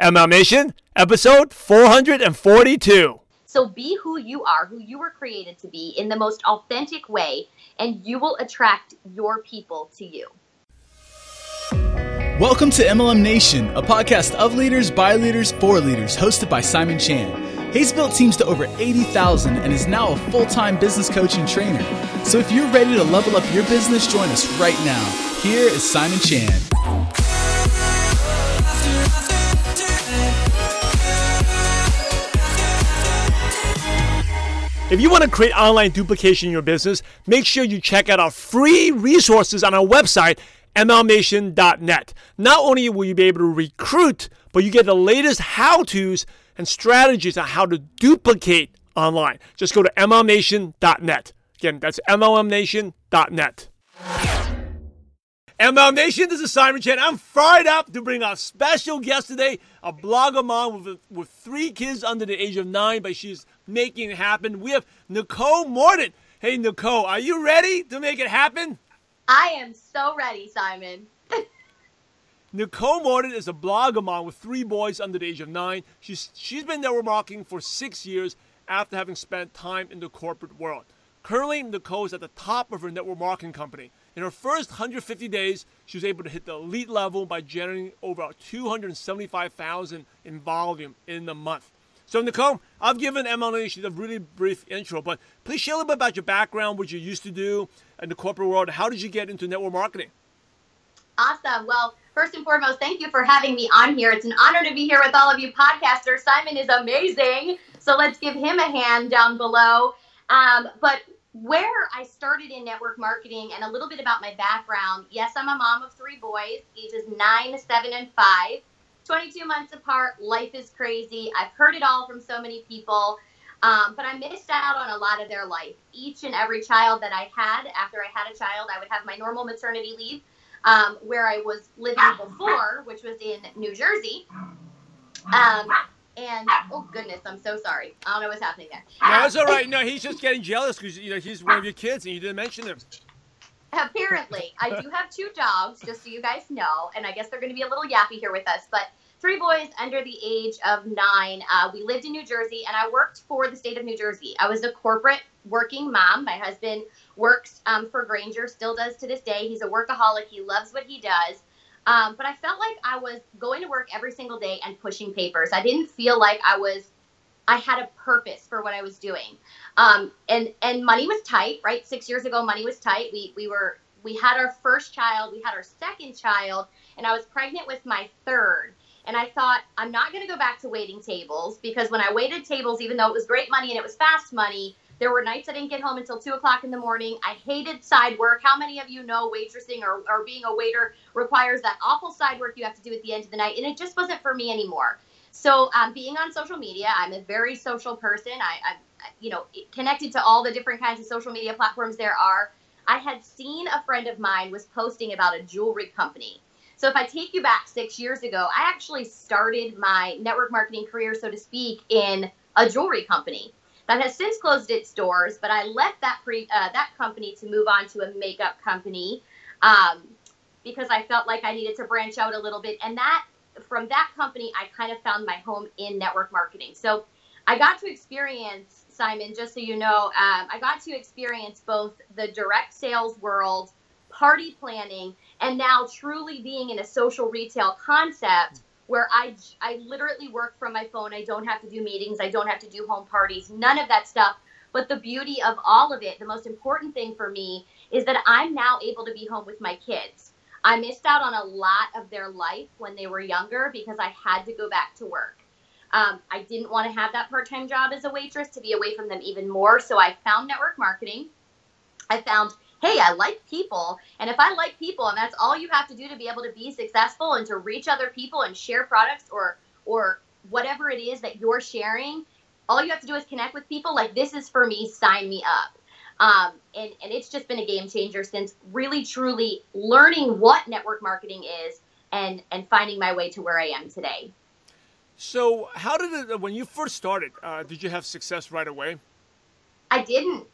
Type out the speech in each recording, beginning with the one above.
MLM Nation, episode 442. So be who you are, who you were created to be in the most authentic way, and you will attract your people to you. Welcome to MLM Nation, a podcast of leaders, by leaders, for leaders, hosted by Simon Chan. He's built teams to over 80,000 and is now a full time business coach and trainer. So if you're ready to level up your business, join us right now. Here is Simon Chan. If you want to create online duplication in your business, make sure you check out our free resources on our website, mlmnation.net. Not only will you be able to recruit, but you get the latest how to's and strategies on how to duplicate online. Just go to mlmnation.net. Again, that's mlmnation.net. MLM Nation, this is Simon Chan. I'm fired up to bring our special guest today, a blogger mom with, with three kids under the age of nine, but she's making it happen. We have Nicole Morton. Hey, Nicole, are you ready to make it happen? I am so ready, Simon. Nicole Morton is a blogger mom with three boys under the age of nine. She's, she's been network marketing for six years after having spent time in the corporate world. Currently, Nicole is at the top of her network marketing company. In her first 150 days, she was able to hit the elite level by generating over 275,000 in volume in the month. So, Nicole, I've given MLM Nation a really brief intro, but please share a little bit about your background, what you used to do in the corporate world. How did you get into network marketing? Awesome. Well, first and foremost, thank you for having me on here. It's an honor to be here with all of you podcasters. Simon is amazing. So let's give him a hand down below. Um, but where I started in network marketing and a little bit about my background. Yes, I'm a mom of three boys, ages nine, seven, and five. 22 months apart. Life is crazy. I've heard it all from so many people. Um, but I missed out on a lot of their life. Each and every child that I had, after I had a child, I would have my normal maternity leave, um, where I was living before, which was in New Jersey. Um, and oh goodness, I'm so sorry. I don't know what's happening there. No, that's all right. No, he's just getting jealous because you know he's one of your kids and you didn't mention him. Apparently, I do have two dogs, just so you guys know, and I guess they're going to be a little yappy here with us. But three boys under the age of nine. Uh, we lived in New Jersey, and I worked for the state of New Jersey. I was a corporate working mom. My husband works um, for Grainger, still does to this day. He's a workaholic. He loves what he does. Um, but I felt like I was going to work every single day and pushing papers. I didn't feel like I was, I had a purpose for what I was doing. Um, and and money was tight, right? Six years ago, money was tight. We we were we had our first child, we had our second child, and I was pregnant with my third. And I thought, I'm not going to go back to waiting tables because when I waited tables, even though it was great money and it was fast money, there were nights I didn't get home until two o'clock in the morning. I hated side work. How many of you know waitressing or, or being a waiter requires that awful side work you have to do at the end of the night? And it just wasn't for me anymore. So, um, being on social media, I'm a very social person. I, I, you know, connected to all the different kinds of social media platforms there are. I had seen a friend of mine was posting about a jewelry company. So, if I take you back six years ago, I actually started my network marketing career, so to speak, in a jewelry company that has since closed its doors. But I left that pre uh, that company to move on to a makeup company um, because I felt like I needed to branch out a little bit. And that from that company, I kind of found my home in network marketing. So I got to experience Simon. Just so you know, um, I got to experience both the direct sales world, party planning, and now truly being in a social retail concept where I, I literally work from my phone. I don't have to do meetings. I don't have to do home parties, none of that stuff. But the beauty of all of it, the most important thing for me is that I'm now able to be home with my kids. I missed out on a lot of their life when they were younger because I had to go back to work. Um, I didn't want to have that part time job as a waitress to be away from them even more. So I found network marketing. I found hey, I like people. And if I like people and that's all you have to do to be able to be successful and to reach other people and share products or or whatever it is that you're sharing, all you have to do is connect with people like this is for me, sign me up. Um, and, and it's just been a game changer since really truly learning what network marketing is and and finding my way to where I am today. So, how did it when you first started? Uh, did you have success right away? I didn't.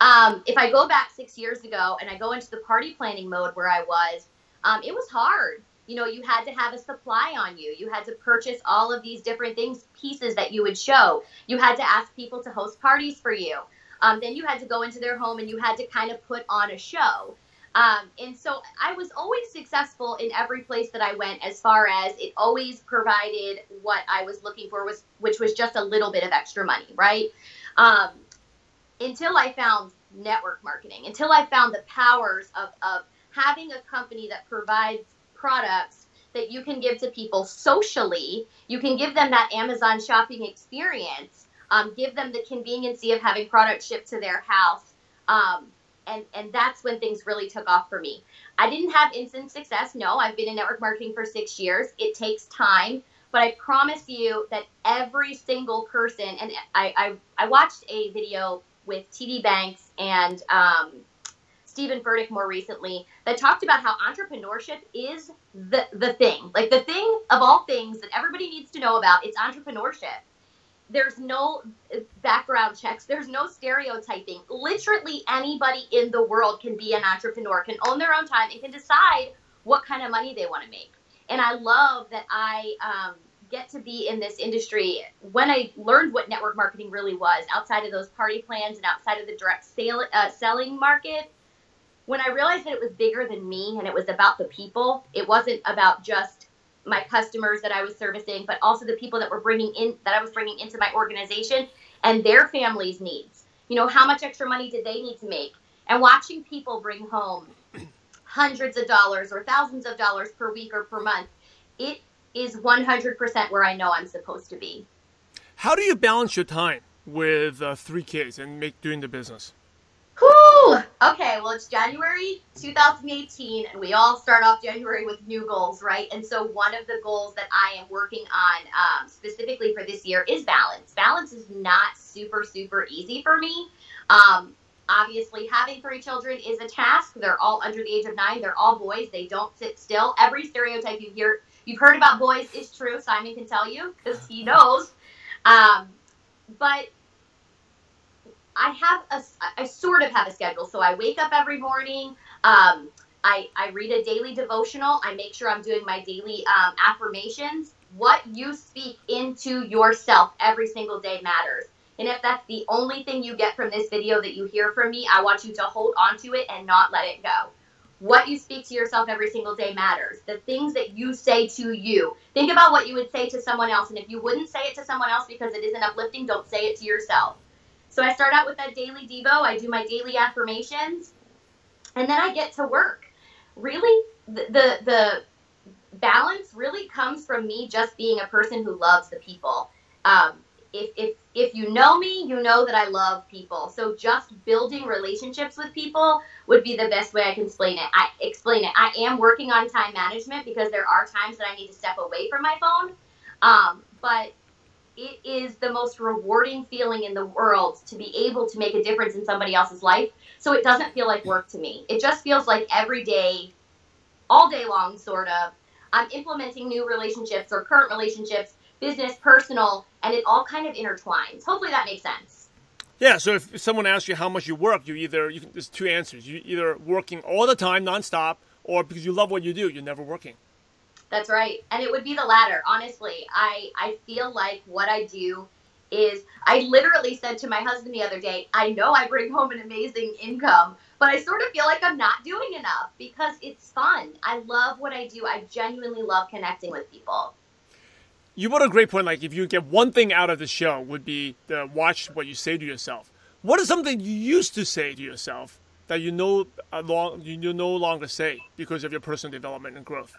Um, if I go back six years ago and I go into the party planning mode where I was, um, it was hard. you know, you had to have a supply on you. You had to purchase all of these different things, pieces that you would show. You had to ask people to host parties for you. Um, then you had to go into their home and you had to kind of put on a show. Um, and so I was always successful in every place that I went, as far as it always provided what I was looking for, was which was just a little bit of extra money, right? Um, until I found network marketing, until I found the powers of, of having a company that provides products that you can give to people socially. You can give them that Amazon shopping experience, um, give them the conveniency of having products shipped to their house. Um, and, and that's when things really took off for me. I didn't have instant success. No, I've been in network marketing for six years. It takes time, but I promise you that every single person, and I, I, I watched a video with TD Jakes and um, Steven Furtick more recently that talked about how entrepreneurship is the the thing, like the thing of all things that everybody needs to know about. It's entrepreneurship. There's no background checks. There's no stereotyping. Literally anybody in the world can be an entrepreneur, can own their own time, and can decide what kind of money they want to make. And I love that I um, get to be in this industry when I learned what network marketing really was outside of those party plans and outside of the direct sale, uh, selling market when I realized that it was bigger than me and it was about the people, it wasn't about just my customers that I was servicing, but also the people that were bringing in that I was bringing into my organization and their families' needs. You know, how much extra money did they need to make? And watching people bring home hundreds of dollars or thousands of dollars per week or per month, it is 100% where I know I'm supposed to be. How do you balance your time with uh, three kids and make doing the business? Whew. Okay, well, it's January 2018, and we all start off January with new goals, right? And so, one of the goals that I am working on um, specifically for this year is balance. Balance is not super, super easy for me. Um, obviously, having three children is a task. They're all under the age of nine, they're all boys, they don't sit still. Every stereotype you hear, you've heard about boys is true. Simon can tell you because he knows. Um, but I have a, I sort of have a schedule. So I wake up every morning. Um, I, I read a daily devotional. I make sure I'm doing my daily um, affirmations. What you speak into yourself every single day matters. And if that's the only thing you get from this video that you hear from me, I want you to hold on to it and not let it go. What you speak to yourself every single day matters. The things that you say to you. Think about what you would say to someone else. And if you wouldn't say it to someone else because it isn't uplifting, don't say it to yourself. So I start out with that daily Devo. I do my daily affirmations, and then I get to work. Really, the, the, the balance really comes from me just being a person who loves the people. Um, if, if if you know me, you know that I love people. So just building relationships with people would be the best way I can explain it. I explain it. I am working on time management because there are times that I need to step away from my phone. Um, but it is the most rewarding feeling in the world to be able to make a difference in somebody else's life. So it doesn't feel like work to me. It just feels like every day, all day long, sort of, I'm implementing new relationships or current relationships, business, personal, and it all kind of intertwines. Hopefully that makes sense. Yeah, so if someone asks you how much you work, you either you can, there's two answers. You either working all the time, nonstop, or because you love what you do, you're never working. That's right. And it would be the latter. Honestly, I I feel like what I do is I literally said to my husband the other day, I know I bring home an amazing income, but I sort of feel like I'm not doing enough because it's fun. I love what I do. I genuinely love connecting with people. You brought a great point. Like, if you get one thing out of the show, would be to watch what you say to yourself. What is something you used to say to yourself that you know uh, long you no longer say because of your personal development and growth?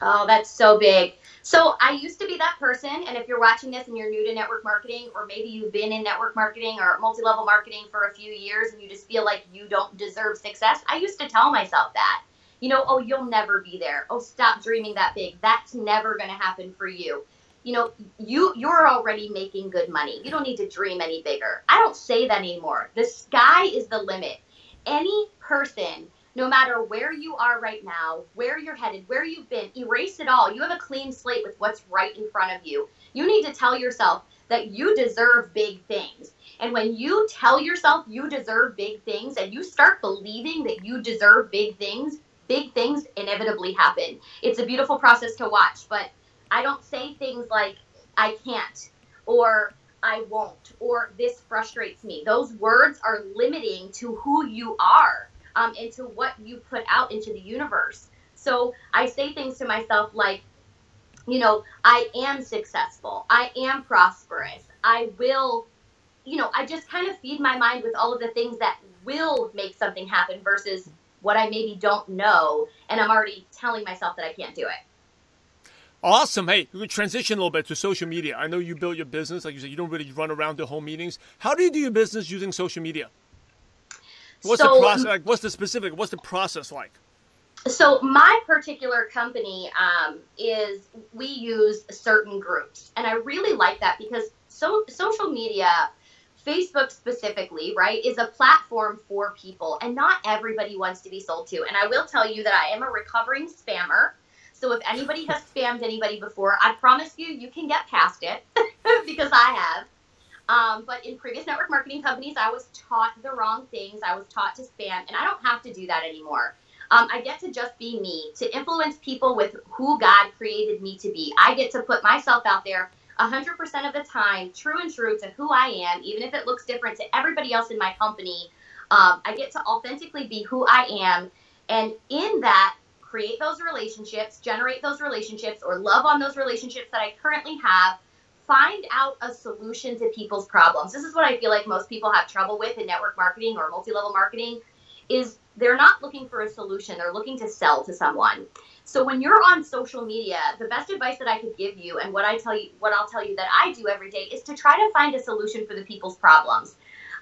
Oh, that's so big. So I used to be that person, and if you're watching this and you're new to network marketing, or maybe you've been in network marketing or multi-level marketing for a few years and you just feel like you don't deserve success, I used to tell myself that. You know, oh, you'll never be there. Oh, stop dreaming that big. That's never going to happen for you. You know, you you're already making good money. You don't need to dream any bigger. I don't say that anymore. The sky is the limit. Any person no matter where you are right now, where you're headed, where you've been, erase it all. You have a clean slate with what's right in front of you. You need to tell yourself that you deserve big things. And when you tell yourself you deserve big things and you start believing that you deserve big things, big things inevitably happen. It's a beautiful process to watch, but I don't say things like I can't or I won't or this frustrates me. Those words are limiting to who you are um, and to what you put out into the universe. So I say things to myself like, you know, I am successful. I am prosperous. I will, you know, I just kind of feed my mind with all of the things that will make something happen versus what I maybe don't know. And I'm already telling myself that I can't do it. Awesome. Hey, we transition a little bit to social media. I know you built your business. Like you said, you don't really run around to home meetings. How do you do your business using social media? What's so, the process? Like, what's the specific? What's the process like? so my particular company um, is we use certain groups and i really like that because so social media facebook specifically right is a platform for people and not everybody wants to be sold to and i will tell you that i am a recovering spammer so if anybody has spammed anybody before i promise you you can get past it because i have um, but in previous network marketing companies i was taught the wrong things i was taught to spam and i don't have to do that anymore um, I get to just be me, to influence people with who God created me to be. I get to put myself out there 100% of the time, true and true to who I am, even if it looks different to everybody else in my company. Um, I get to authentically be who I am. And in that, create those relationships, generate those relationships, or love on those relationships that I currently have. Find out a solution to people's problems. This is what I feel like most people have trouble with in network marketing or multi level marketing is they're not looking for a solution they're looking to sell to someone so when you're on social media the best advice that i could give you and what i tell you what i'll tell you that i do every day is to try to find a solution for the people's problems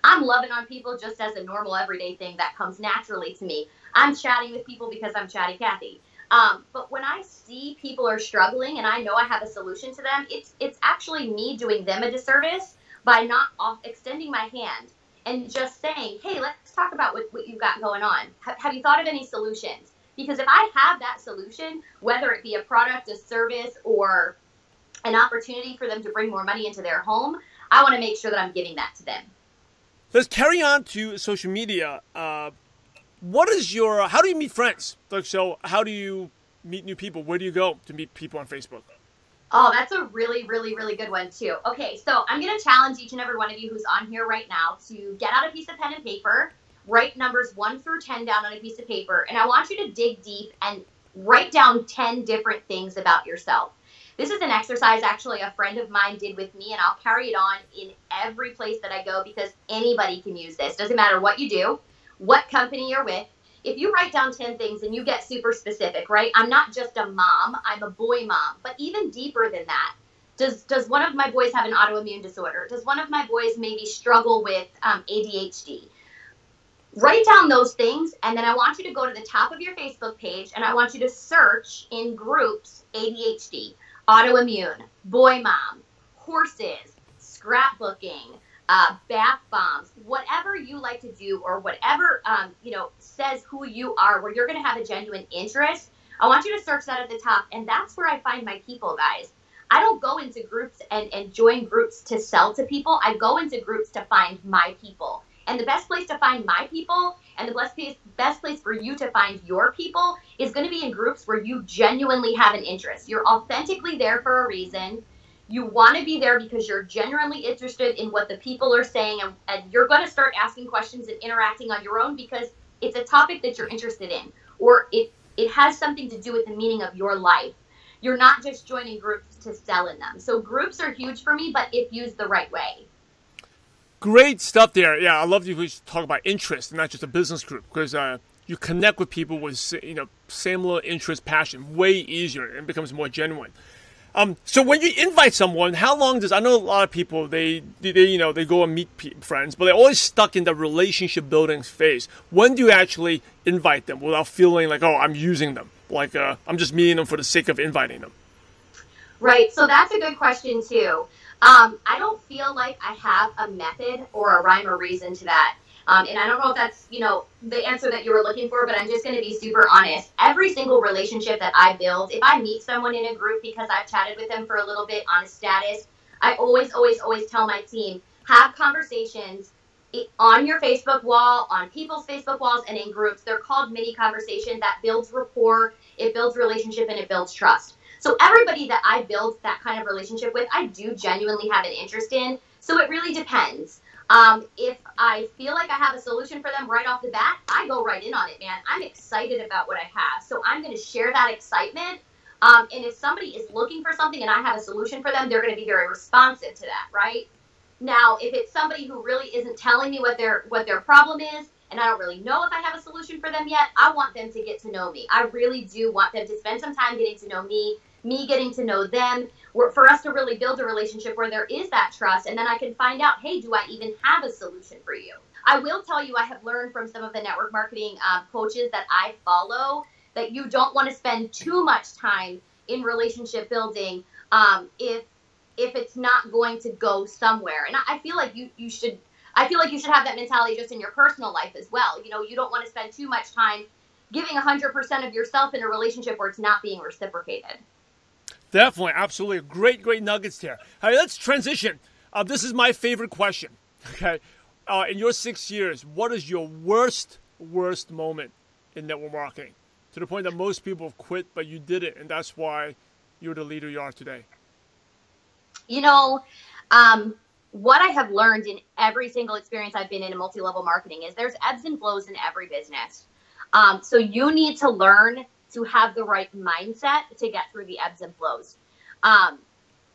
i'm loving on people just as a normal everyday thing that comes naturally to me i'm chatting with people because i'm chatty cathy um, but when I see people are struggling and I know I have a solution to them, it's it's actually me doing them a disservice by not off extending my hand and just saying, hey, let's talk about what, what you've got going on. H- have you thought of any solutions? Because if I have that solution, whether it be a product, a service, or an opportunity for them to bring more money into their home, I want to make sure that I'm giving that to them. Let's carry on to social media. Uh, what is your? Uh, how do you meet friends? Like, so how do you meet new people? Where do you go to meet people on Facebook? Oh, that's a really, really, really good one, too. Okay, so I'm going to challenge each and every one of you who's on here right now to get out a piece of pen and paper, write numbers 1 through 10 down on a piece of paper, and I want you to dig deep and write down 10 different things about yourself. This is an exercise actually a friend of mine did with me, and I'll carry it on in every place that I go because anybody can use this. Doesn't matter what you do, what company you're with, if you write down 10 things and you get super specific, right? I'm not just a mom, I'm a boy mom. But even deeper than that, does does one of my boys have an autoimmune disorder? Does one of my boys maybe struggle with um, ADHD? Write down those things, and then I want you to go to the top of your Facebook page and I want you to search in groups ADHD, autoimmune, boy mom, horses, scrapbooking, uh, bath bombs, whatever you like to do, or whatever um, you know says who you are, where you're going to have a genuine interest. I want you to search that at the top, and that's where I find my people, guys. I don't go into groups and, and join groups to sell to people. I go into groups to find my people. And the best place to find my people and the best place, best place for you to find your people is going to be in groups where you genuinely have an interest. You're authentically there for a reason. You want to be there because you're genuinely interested in what the people are saying, and, and you're going to start asking questions and interacting on your own because it's a topic that you're interested in, or it it has something to do with the meaning of your life. You're not just joining groups to sell in them. So groups are huge for me, but if used the right way. Great stuff there. Yeah, I love you talk about interest and not just a business group because uh, you connect with people with you know similar interest, passion way easier and becomes more genuine. Um, so when you invite someone, how long does I know a lot of people they, they you know they go and meet friends, but they're always stuck in the relationship building phase. When do you actually invite them without feeling like oh I'm using them, like uh, I'm just meeting them for the sake of inviting them? Right. So that's a good question too. Um, I don't feel like I have a method or a rhyme or reason to that. Um, and I don't know if that's, you know, the answer that you were looking for, but I'm just going to be super honest. Every single relationship that I build, if I meet someone in a group because I've chatted with them for a little bit on a status, I always, always, always tell my team, have conversations, on your Facebook wall, on people's Facebook walls, and in groups. They're called mini conversation that builds rapport, it builds relationship, and it builds trust. So everybody that I build that kind of relationship with, I do genuinely have an interest in. So it really depends. Um, if I feel like I have a solution for them right off the bat, I go right in on it, man. I'm excited about what I have. So I'm going to share that excitement. Um, and if somebody is looking for something and I have a solution for them, they're going to be very responsive to that, right? Now, if it's somebody who really isn't telling me what their what their problem is, and I don't really know if I have a solution for them yet, I want them to get to know me. I really do want them to spend some time getting to know me, me getting to know them, for us to really build a relationship where there is that trust. And then I can find out, hey, do I even have a solution for you? I will tell you, I have learned from some of the network marketing um, coaches that I follow that you don't want to spend too much time in relationship building um, if if it's not going to go somewhere. And I feel like you you should I feel like you should have that mentality just in your personal life as well. You know, you don't want to spend too much time giving 100% of yourself in a relationship where it's not being reciprocated. Definitely, absolutely. Great, great nuggets here. All right, let's transition. Uh, this is my favorite question. Okay. Uh, in your six years, what is your worst, worst moment in network marketing? To the point that most people have quit, but you did it, and that's why you're the leader you are today. You know, um, what I have learned in every single experience I've been in in multi level marketing is there's ebbs and flows in every business. Um, so you need to learn to have the right mindset to get through the ebbs and flows. Um,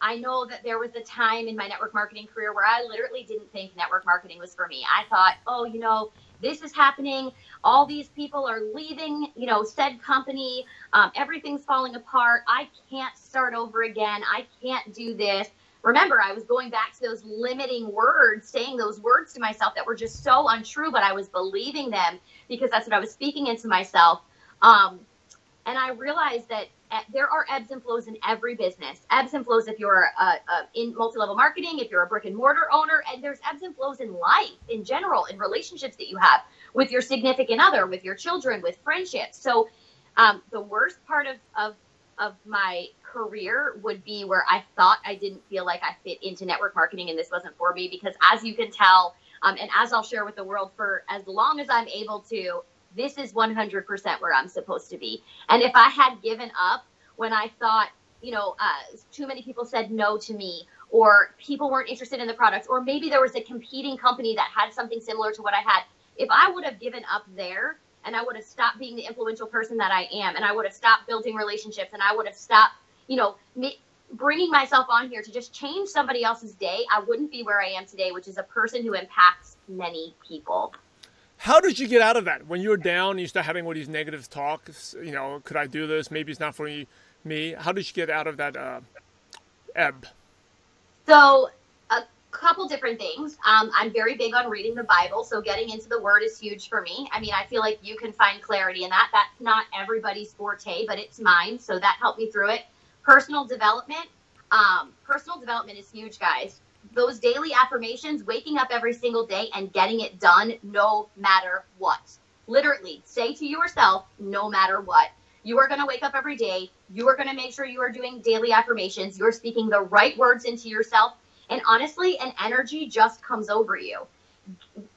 I know that there was a time in my network marketing career where I literally didn't think network marketing was for me. I thought, oh, you know, this is happening. All these people are leaving, you know, said company. Um, everything's falling apart. I can't start over again. I can't do this. Remember, I was going back to those limiting words, saying those words to myself that were just so untrue, but I was believing them because that's what I was speaking into myself. Um, and I realized that eh, there are ebbs and flows in every business. Ebbs and flows if you're uh, uh, in multi-level marketing, if you're a brick and mortar owner, and there's ebbs and flows in life in general, in relationships that you have with your significant other, with your children, with friendships. So um, the worst part of, of of my career would be where I thought I didn't feel like I fit into network marketing and this wasn't for me because as you can tell, um, and as I'll share with the world for as long as I'm able to, this is 100% where I'm supposed to be. And if I had given up when I thought, you know, uh, too many people said no to me, or people weren't interested in the product, or maybe there was a competing company that had something similar to what I had, if I would have given up there and I would have stopped being the influential person that I am, and I would have stopped building relationships, and I would have stopped, you know, bringing myself on here to just change somebody else's day, I wouldn't be where I am today, which is a person who impacts many people. How did you get out of that? When you were down, you start having all these negative talks. You know, could I do this? Maybe it's not for me. How did you get out of that uh, ebb? So, a couple different things. Um, I'm very big on reading the Bible, so getting into the Word is huge for me. I mean, I feel like you can find clarity in that. That's not everybody's forte, but it's mine, so that helped me through it. Personal development. Um, personal development is huge, guys those daily affirmations, waking up every single day and getting it done no matter what. Literally, say to yourself, no matter what. You are going to wake up every day. You are going to make sure you are doing daily affirmations. You're speaking the right words into yourself. And honestly, an energy just comes over you.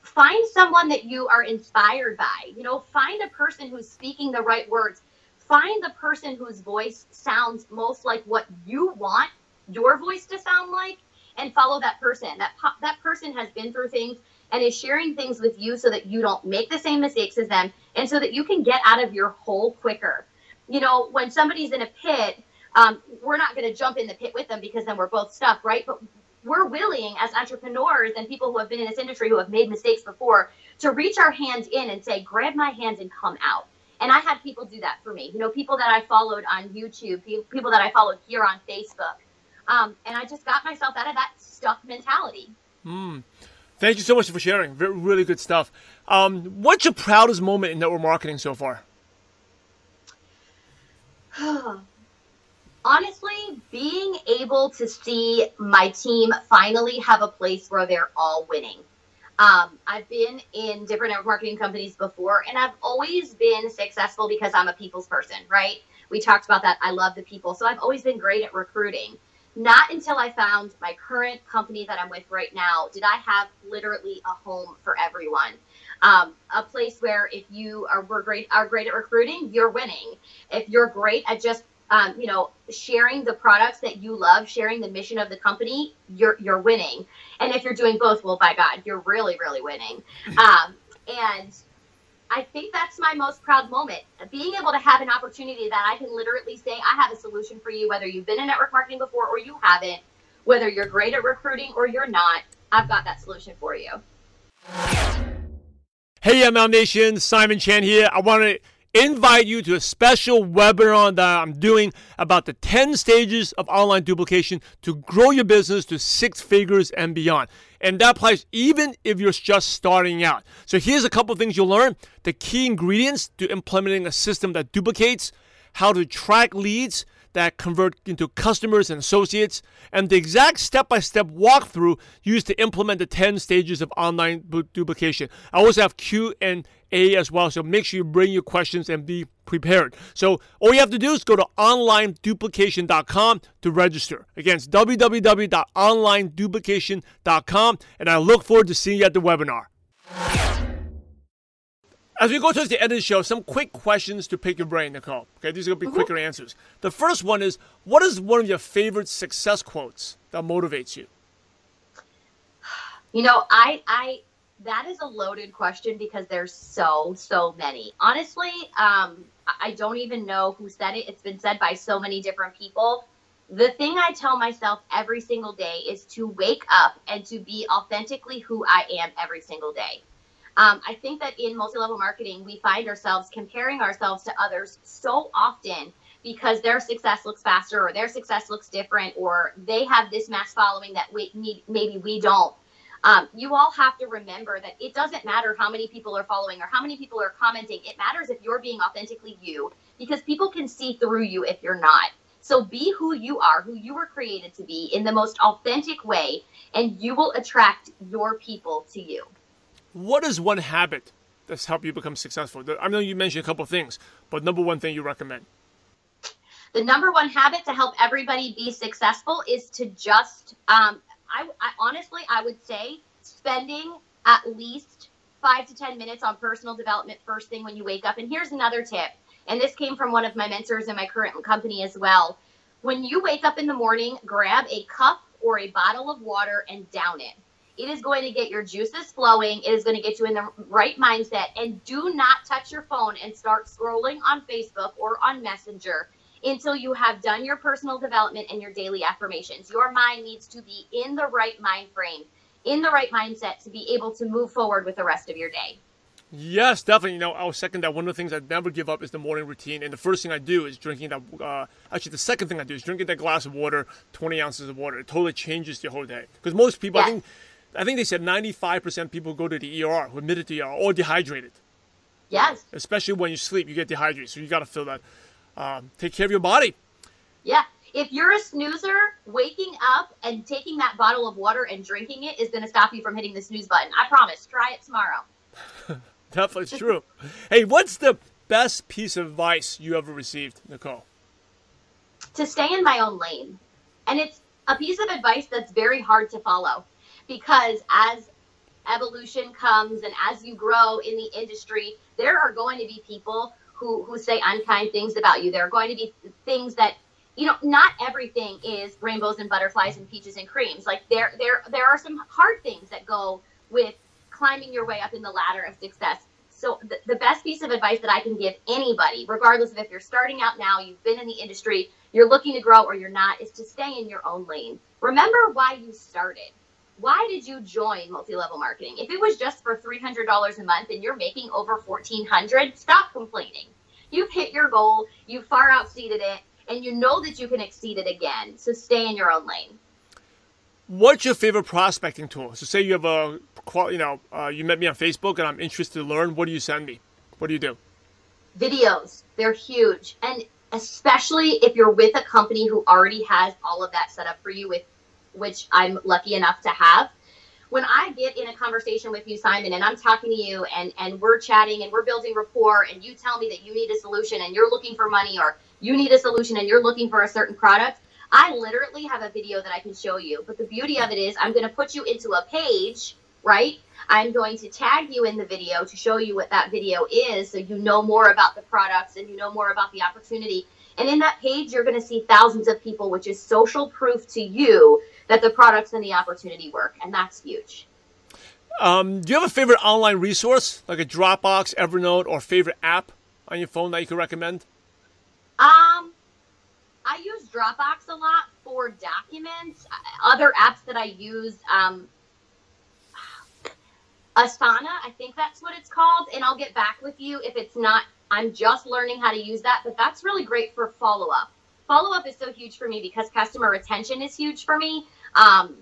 Find someone that you are inspired by. You know, find a person who's speaking the right words. Find the person whose voice sounds most like what you want your voice to sound like and follow that person. That that person has been through things and is sharing things with you so that you don't make the same mistakes as them and so that you can get out of your hole quicker. You know, when somebody's in a pit, um, we're not going to jump in the pit with them because then we're both stuck, right? But we're willing as entrepreneurs and people who have been in this industry who have made mistakes before to reach our hand in and say, grab my hand and come out. And I had people do that for me. You know, people that I followed on YouTube, people that I followed here on Facebook um, and I just got myself out of that stuck mentality. Mm. Thank you so much for sharing. Really good stuff. Um, what's your proudest moment in network marketing so far? Honestly, being able to see my team finally have a place where they're all winning. Um, I've been in different network marketing companies before, and I've always been successful because I'm a people's person, right? We talked about that. I love the people. So I've always been great at recruiting. Not until I found my current company that I'm with right now did I have literally a home for everyone. Um, a place where if you are we're great are great at recruiting, you're winning. If you're great at just um, you know sharing the products that you love, sharing the mission of the company, you're you're winning. And if you're doing both, well, by God, you're really really winning. Um, and I think that's my most proud moment. Being able to have an opportunity that I can literally say, I have a solution for you, whether you've been in network marketing before or you haven't, whether you're great at recruiting or you're not, I've got that solution for you. Hey, ML Nation, Simon Chan here. I want to invite you to a special webinar that I'm doing about the 10 stages of online duplication to grow your business to six figures and beyond. And that applies even if you're just starting out. So here's a couple things you'll learn the key ingredients to implementing a system that duplicates, how to track leads that convert into customers and associates, and the exact step-by-step walkthrough used to implement the 10 stages of online duplication. I also have Q and A as well, so make sure you bring your questions and be prepared. So all you have to do is go to onlineduplication.com to register. Again, it's www.onlineduplication.com, and I look forward to seeing you at the webinar. As we go towards the end of the show, some quick questions to pick your brain, Nicole. Okay, these are gonna be mm-hmm. quicker answers. The first one is, what is one of your favorite success quotes that motivates you? You know, I, I, that is a loaded question because there's so, so many. Honestly, um, I don't even know who said it. It's been said by so many different people. The thing I tell myself every single day is to wake up and to be authentically who I am every single day. Um, I think that in multi level marketing, we find ourselves comparing ourselves to others so often because their success looks faster or their success looks different or they have this mass following that we need, maybe we don't. Um, you all have to remember that it doesn't matter how many people are following or how many people are commenting. It matters if you're being authentically you because people can see through you if you're not. So be who you are, who you were created to be in the most authentic way, and you will attract your people to you. What is one habit that's helped you become successful? I know you mentioned a couple things, but number one thing you recommend? The number one habit to help everybody be successful is to just, um, I, I honestly, I would say spending at least five to 10 minutes on personal development first thing when you wake up. And here's another tip. And this came from one of my mentors in my current company as well. When you wake up in the morning, grab a cup or a bottle of water and down it. It is going to get your juices flowing. It is going to get you in the right mindset. And do not touch your phone and start scrolling on Facebook or on Messenger until you have done your personal development and your daily affirmations. Your mind needs to be in the right mind frame, in the right mindset to be able to move forward with the rest of your day. Yes, definitely. You know, I'll second that. One of the things I never give up is the morning routine. And the first thing I do is drinking that. Uh, actually, the second thing I do is drinking that glass of water, 20 ounces of water. It totally changes your whole day. Because most people, I think I think they said 95% people go to the ER who admitted to ER or dehydrated. Yes. Especially when you sleep, you get dehydrated. So you got to feel that. Um, take care of your body. Yeah. If you're a snoozer, waking up and taking that bottle of water and drinking it is going to stop you from hitting the snooze button. I promise. Try it tomorrow. Definitely true. hey, what's the best piece of advice you ever received, Nicole? To stay in my own lane. And it's a piece of advice that's very hard to follow because as evolution comes and as you grow in the industry, there are going to be people who, who say unkind things about you. There are going to be things that, you know, not everything is rainbows and butterflies and peaches and creams. Like there, there, there are some hard things that go with climbing your way up in the ladder of success. So the, the best piece of advice that I can give anybody, regardless of if you're starting out now, you've been in the industry, you're looking to grow or you're not, is to stay in your own lane. Remember why you started why did you join multi-level marketing? If it was just for $300 a month and you're making over 1400, stop complaining. You've hit your goal, you far exceeded it, and you know that you can exceed it again. So stay in your own lane. What's your favorite prospecting tool? So say you have a, you know, uh, you met me on Facebook and I'm interested to learn. What do you send me? What do you do? Videos. They're huge. And especially if you're with a company who already has all of that set up for you with which I'm lucky enough to have. When I get in a conversation with you, Simon, and I'm talking to you and, and we're chatting and we're building rapport, and you tell me that you need a solution and you're looking for money, or you need a solution and you're looking for a certain product, I literally have a video that I can show you. But the beauty of it is, I'm going to put you into a page, right? I'm going to tag you in the video to show you what that video is so you know more about the products and you know more about the opportunity. And in that page, you're going to see thousands of people, which is social proof to you that the products and the opportunity work. And that's huge. Um, do you have a favorite online resource, like a Dropbox, Evernote, or favorite app on your phone that you can recommend? Um, I use Dropbox a lot for documents. Other apps that I use, um, Asana, I think that's what it's called, and I'll get back with you if it's not. I'm just learning how to use that, but that's really great for follow up. Follow up is so huge for me because customer retention is huge for me. Um,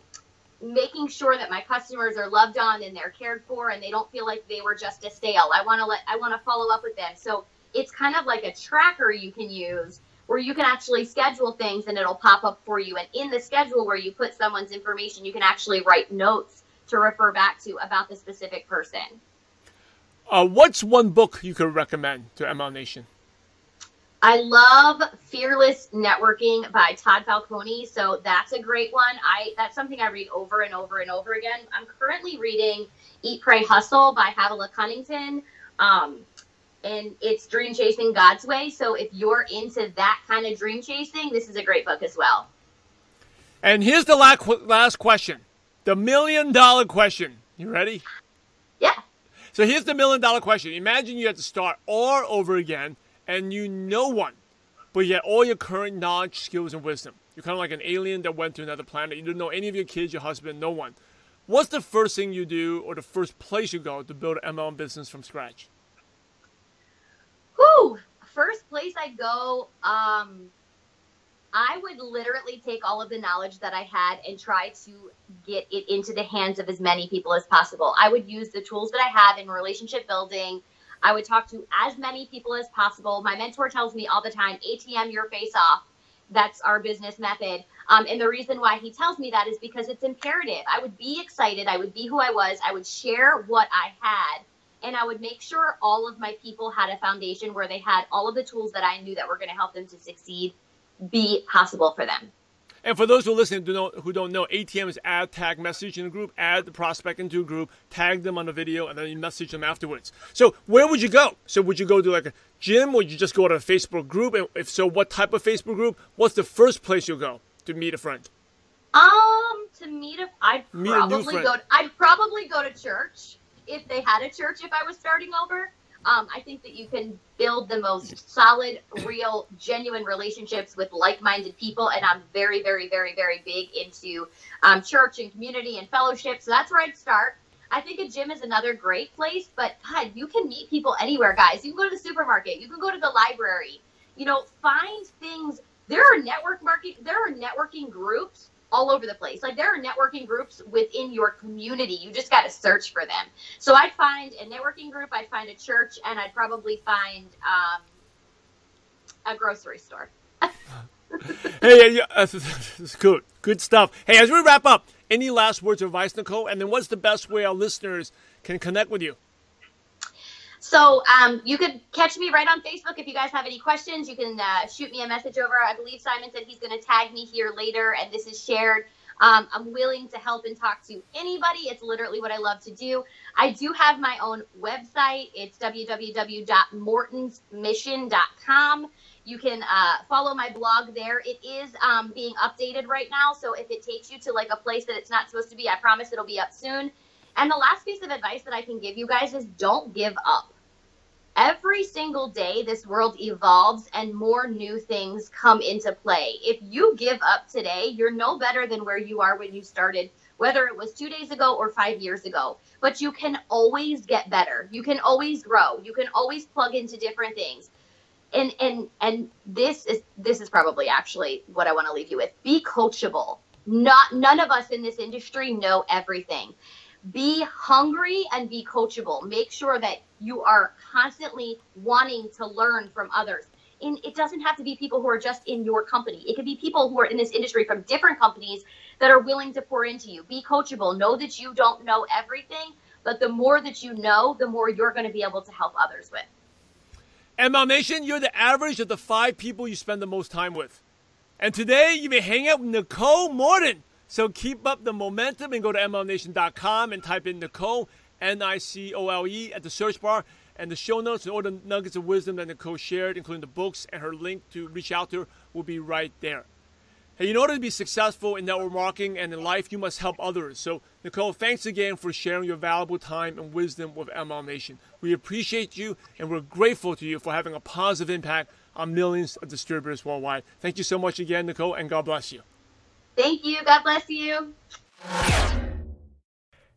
making sure that my customers are loved on and they're cared for and they don't feel like they were just a sale. I want to let I want to follow up with them. So it's kind of like a tracker you can use where you can actually schedule things and it'll pop up for you. And in the schedule where you put someone's information, you can actually write notes to refer back to about the specific person. Uh, what's one book you could recommend to ML Nation? I love Fearless Networking by Todd Falcone. So that's a great one. I that's something I read over and over and over again. I'm currently reading Eat, Pray, Hustle by Havilah Cunnington. Um, and it's Dream Chasing God's Way. So if you're into that kind of dream chasing, this is a great book as well. And here's the last question the million dollar question. You ready? Yeah. So here's the million dollar question. Imagine you had to start all over again and you know one, but yet all your current knowledge, skills, and wisdom. You're kind of like an alien that went to another planet. You don't know any of your kids, your husband, no one. What's the first thing you do or the first place you go to build an MLM business from scratch? Whew, first place I go, um, I would literally take all of the knowledge that I had and try to get it into the hands of as many people as possible. I would use the tools that I have in relationship building, I would talk to as many people as possible. My mentor tells me all the time, ATM your face off. That's our business method. Um, and the reason why he tells me that is because it's imperative. I would be excited. I would be who I was. I would share what I had. And I would make sure all of my people had a foundation where they had all of the tools that I knew that were going to help them to succeed be possible for them. And for those who are listening who don't, who don't know, ATM is add, tag, message in a group, add the prospect into a group, tag them on a video, and then you message them afterwards. So where would you go? So would you go to like a gym, or would you just go to a Facebook group? And if so, what type of Facebook group? What's the first place you'll go to meet a friend? Um, to meet a, I'd meet probably a go. To, I'd probably go to church if they had a church. If I was starting over, um, I think that you can build the most solid, real, genuine relationships with like-minded people, and I'm very, very, very, very big into um, church and community and fellowship. So that's where I'd start. I think a gym is another great place, but God, you can meet people anywhere, guys. You can go to the supermarket, you can go to the library. You know, find things. There are network market. There are networking groups all over the place. Like there are networking groups within your community. You just got to search for them. So I'd find a networking group, I'd find a church, and I'd probably find um, a grocery store. hey, yeah, that's good. Good stuff. Hey, as we wrap up, any last words of advice, Nicole? And then what's the best way our listeners can connect with you? So um, you could catch me right on Facebook. If you guys have any questions, you can uh, shoot me a message over. I believe Simon said he's going to tag me here later, and this is shared. Um, I'm willing to help and talk to anybody. It's literally what I love to do. I do have my own website. It's www.mortonsmission.com. You can uh, follow my blog there. It is um, being updated right now. So if it takes you to like a place that it's not supposed to be, I promise it'll be up soon. And the last piece of advice that I can give you guys is don't give up. Every single day, this world evolves and more new things come into play. If you give up today, you're no better than where you are when you started, whether it was two days ago or five years ago. But you can always get better. You can always grow. You can always plug into different things. And and and this is this is probably actually what I want to leave you with. Be coachable. Not none of us in this industry know everything be hungry and be coachable. Make sure that you are constantly wanting to learn from others. And it doesn't have to be people who are just in your company. It could be people who are in this industry from different companies that are willing to pour into you. Be coachable. Know that you don't know everything, but the more that you know, the more you're going to be able to help others with. ML Nation, you're the average of the five people you spend the most time with. And today you may hang out with Nicole Morton. So keep up the momentum and go to MLMNation.com and type in Nicole, N I C O L E, at the search bar. And the show notes and all the nuggets of wisdom that Nicole shared, including the books and her link to reach out to her, will be right there. Hey, in order to be successful in network marketing and in life, you must help others. So, Nicole, thanks again for sharing your valuable time and wisdom with ML Nation. We appreciate you and we're grateful to you for having a positive impact on millions of distributors worldwide. Thank you so much again, Nicole, and God bless you. Thank you. God bless you.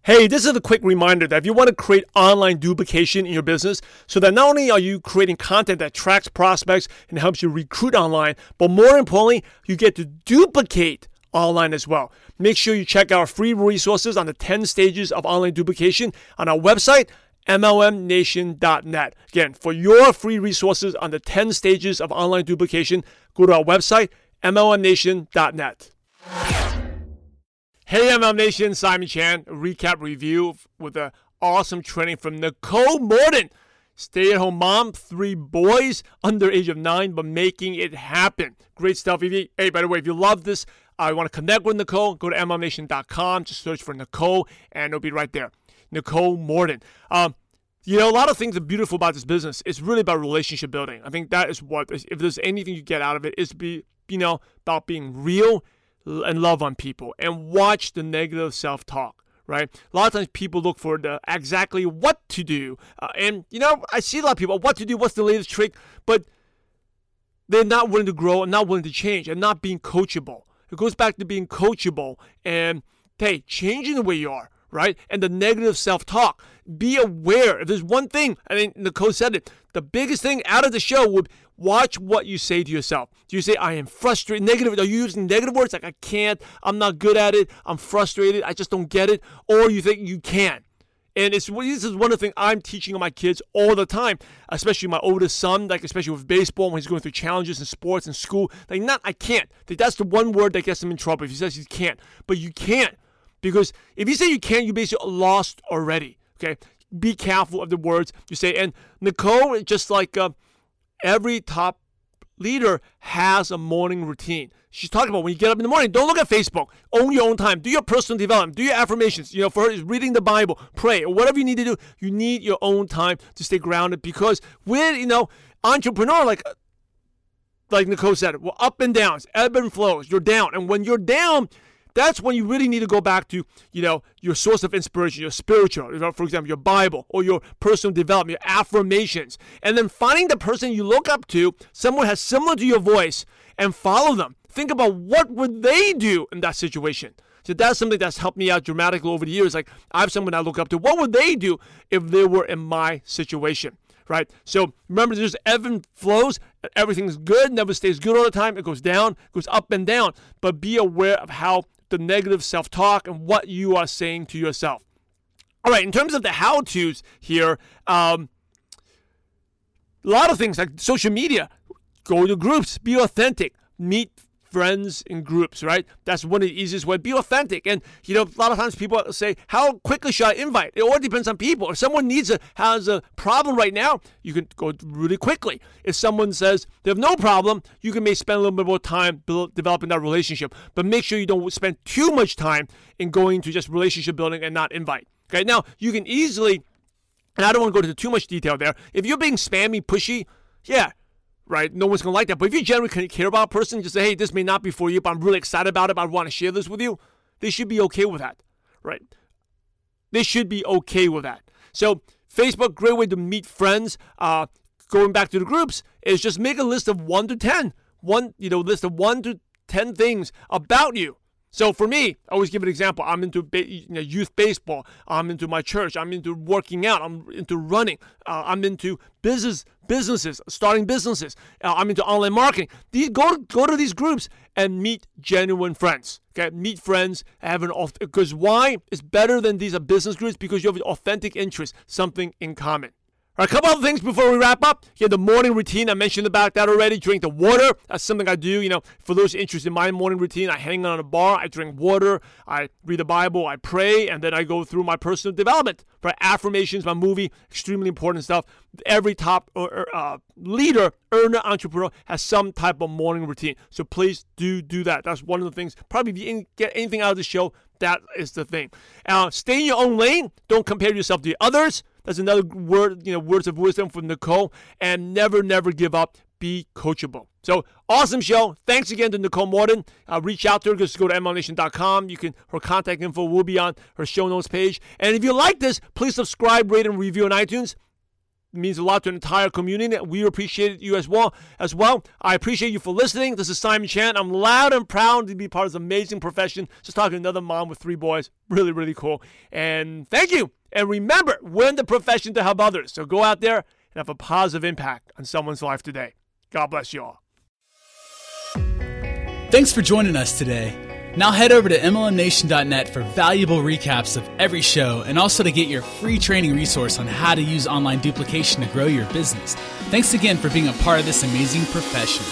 Hey, this is a quick reminder that if you want to create online duplication in your business so that not only are you creating content that tracks prospects and helps you recruit online, but more importantly, you get to duplicate online as well. Make sure you check our free resources on the 10 stages of online duplication on our website, MLMNation.net. Again, for your free resources on the 10 stages of online duplication, go to our website, MLMNation.net. Hey, MLM Nation, Simon Chan, recap review with an awesome training from Nicole Morton. Stay at home mom, three boys under age of nine, but making it happen. Great stuff. You, hey, by the way, if you love this, I want to connect with Nicole, go to MLMNation.com, just search for Nicole, and it'll be right there. Nicole Morton. Um, you know, a lot of things are beautiful about this business. It's really about relationship building. I think that is what, if there's anything you get out of it, is be, you know, about being real and love on people and watch the negative self talk right? A lot of times people look for the exactly what to do, uh, and you know I see a lot of people what to do, what's the latest trick, but they're not willing to grow and not willing to change and not being coachable. It goes back to being coachable and hey, changing the way you are, right? And the negative self talk. Be aware. If there's one thing, I mean, Nicole said it, the biggest thing out of the show would watch what you say to yourself. Do you say, I am frustrated? Negative. Are you using negative words like, I can't, I'm not good at it, I'm frustrated, I just don't get it? Or you think you can? And it's this is one of the things I'm teaching my kids all the time, especially my oldest son, like especially with baseball when he's going through challenges in sports and school. Like, not I can't. That's the one word that gets him in trouble if he says he can't. But you can't. Because if you say you can't, you basically lost already. Okay? Be careful of the words you say. And Nicole, just like uh, every top leader has a morning routine. She's talking about when you get up in the morning, don't look at Facebook. Own your own time. Do your personal development. Do your affirmations. You know, for her, reading the Bible, pray, or whatever you need to do. You need your own time to stay grounded because with you know entrepreneur like like Nicole said, well, up and downs, ebb and flows. You're down, and when you're down, that's when you really need to go back to, you know, your source of inspiration, your spiritual, for example, your Bible or your personal development, your affirmations. And then finding the person you look up to, someone has similar to your voice, and follow them. Think about what would they do in that situation. So that's something that's helped me out dramatically over the years. Like I have someone I look up to. What would they do if they were in my situation? Right. So remember, there's ebb and flows. Everything's good, never stays good all the time. It goes down, goes up and down. But be aware of how the negative self talk and what you are saying to yourself. All right, in terms of the how to's here, um, a lot of things like social media, go to groups, be authentic, meet friends in groups, right? That's one of the easiest ways. Be authentic. And, you know, a lot of times people say, how quickly should I invite? It all depends on people. If someone needs a, has a problem right now, you can go really quickly. If someone says they have no problem, you can maybe spend a little bit more time build, developing that relationship. But make sure you don't spend too much time in going to just relationship building and not invite. Okay. Now, you can easily, and I don't want to go into too much detail there. If you're being spammy, pushy, yeah, right? No one's gonna like that. But if you generally care about a person, just say, hey, this may not be for you, but I'm really excited about it. But I want to share this with you. They should be okay with that, right? They should be okay with that. So Facebook, great way to meet friends. Uh, going back to the groups is just make a list of one to ten. One, you know, list of one to ten things about you so for me, I always give an example. I'm into ba- you know, youth baseball. I'm into my church. I'm into working out. I'm into running. Uh, I'm into business businesses, starting businesses. Uh, I'm into online marketing. These go go to these groups and meet genuine friends. Okay, meet friends. Have an because why? It's better than these are business groups because you have an authentic interest, something in common. A couple other things before we wrap up. You have the morning routine. I mentioned about that already. Drink the water. That's something I do. You know, for those interested in my morning routine, I hang on a bar. I drink water. I read the Bible. I pray, and then I go through my personal development. For affirmations, my movie, extremely important stuff. Every top uh, uh, leader, earner, entrepreneur has some type of morning routine. So please do do that. That's one of the things. Probably if you get anything out of the show, that is the thing. Uh, stay in your own lane. Don't compare yourself to others. That's another word, you know, words of wisdom from Nicole. And never, never give up. Be coachable. So awesome show. Thanks again to Nicole Morton. Uh, reach out to her. Just go to MLMNation.com. You can her contact info will be on her show notes page. And if you like this, please subscribe, rate, and review on iTunes. Means a lot to an entire community. We appreciate you as well. As well, I appreciate you for listening. This is Simon Chan. I'm loud and proud to be part of this amazing profession. Just talking to another mom with three boys. Really, really cool. And thank you. And remember, we're in the profession to help others. So go out there and have a positive impact on someone's life today. God bless you all. Thanks for joining us today. Now head over to MLMNation.net for valuable recaps of every show and also to get your free training resource on how to use online duplication to grow your business. Thanks again for being a part of this amazing profession.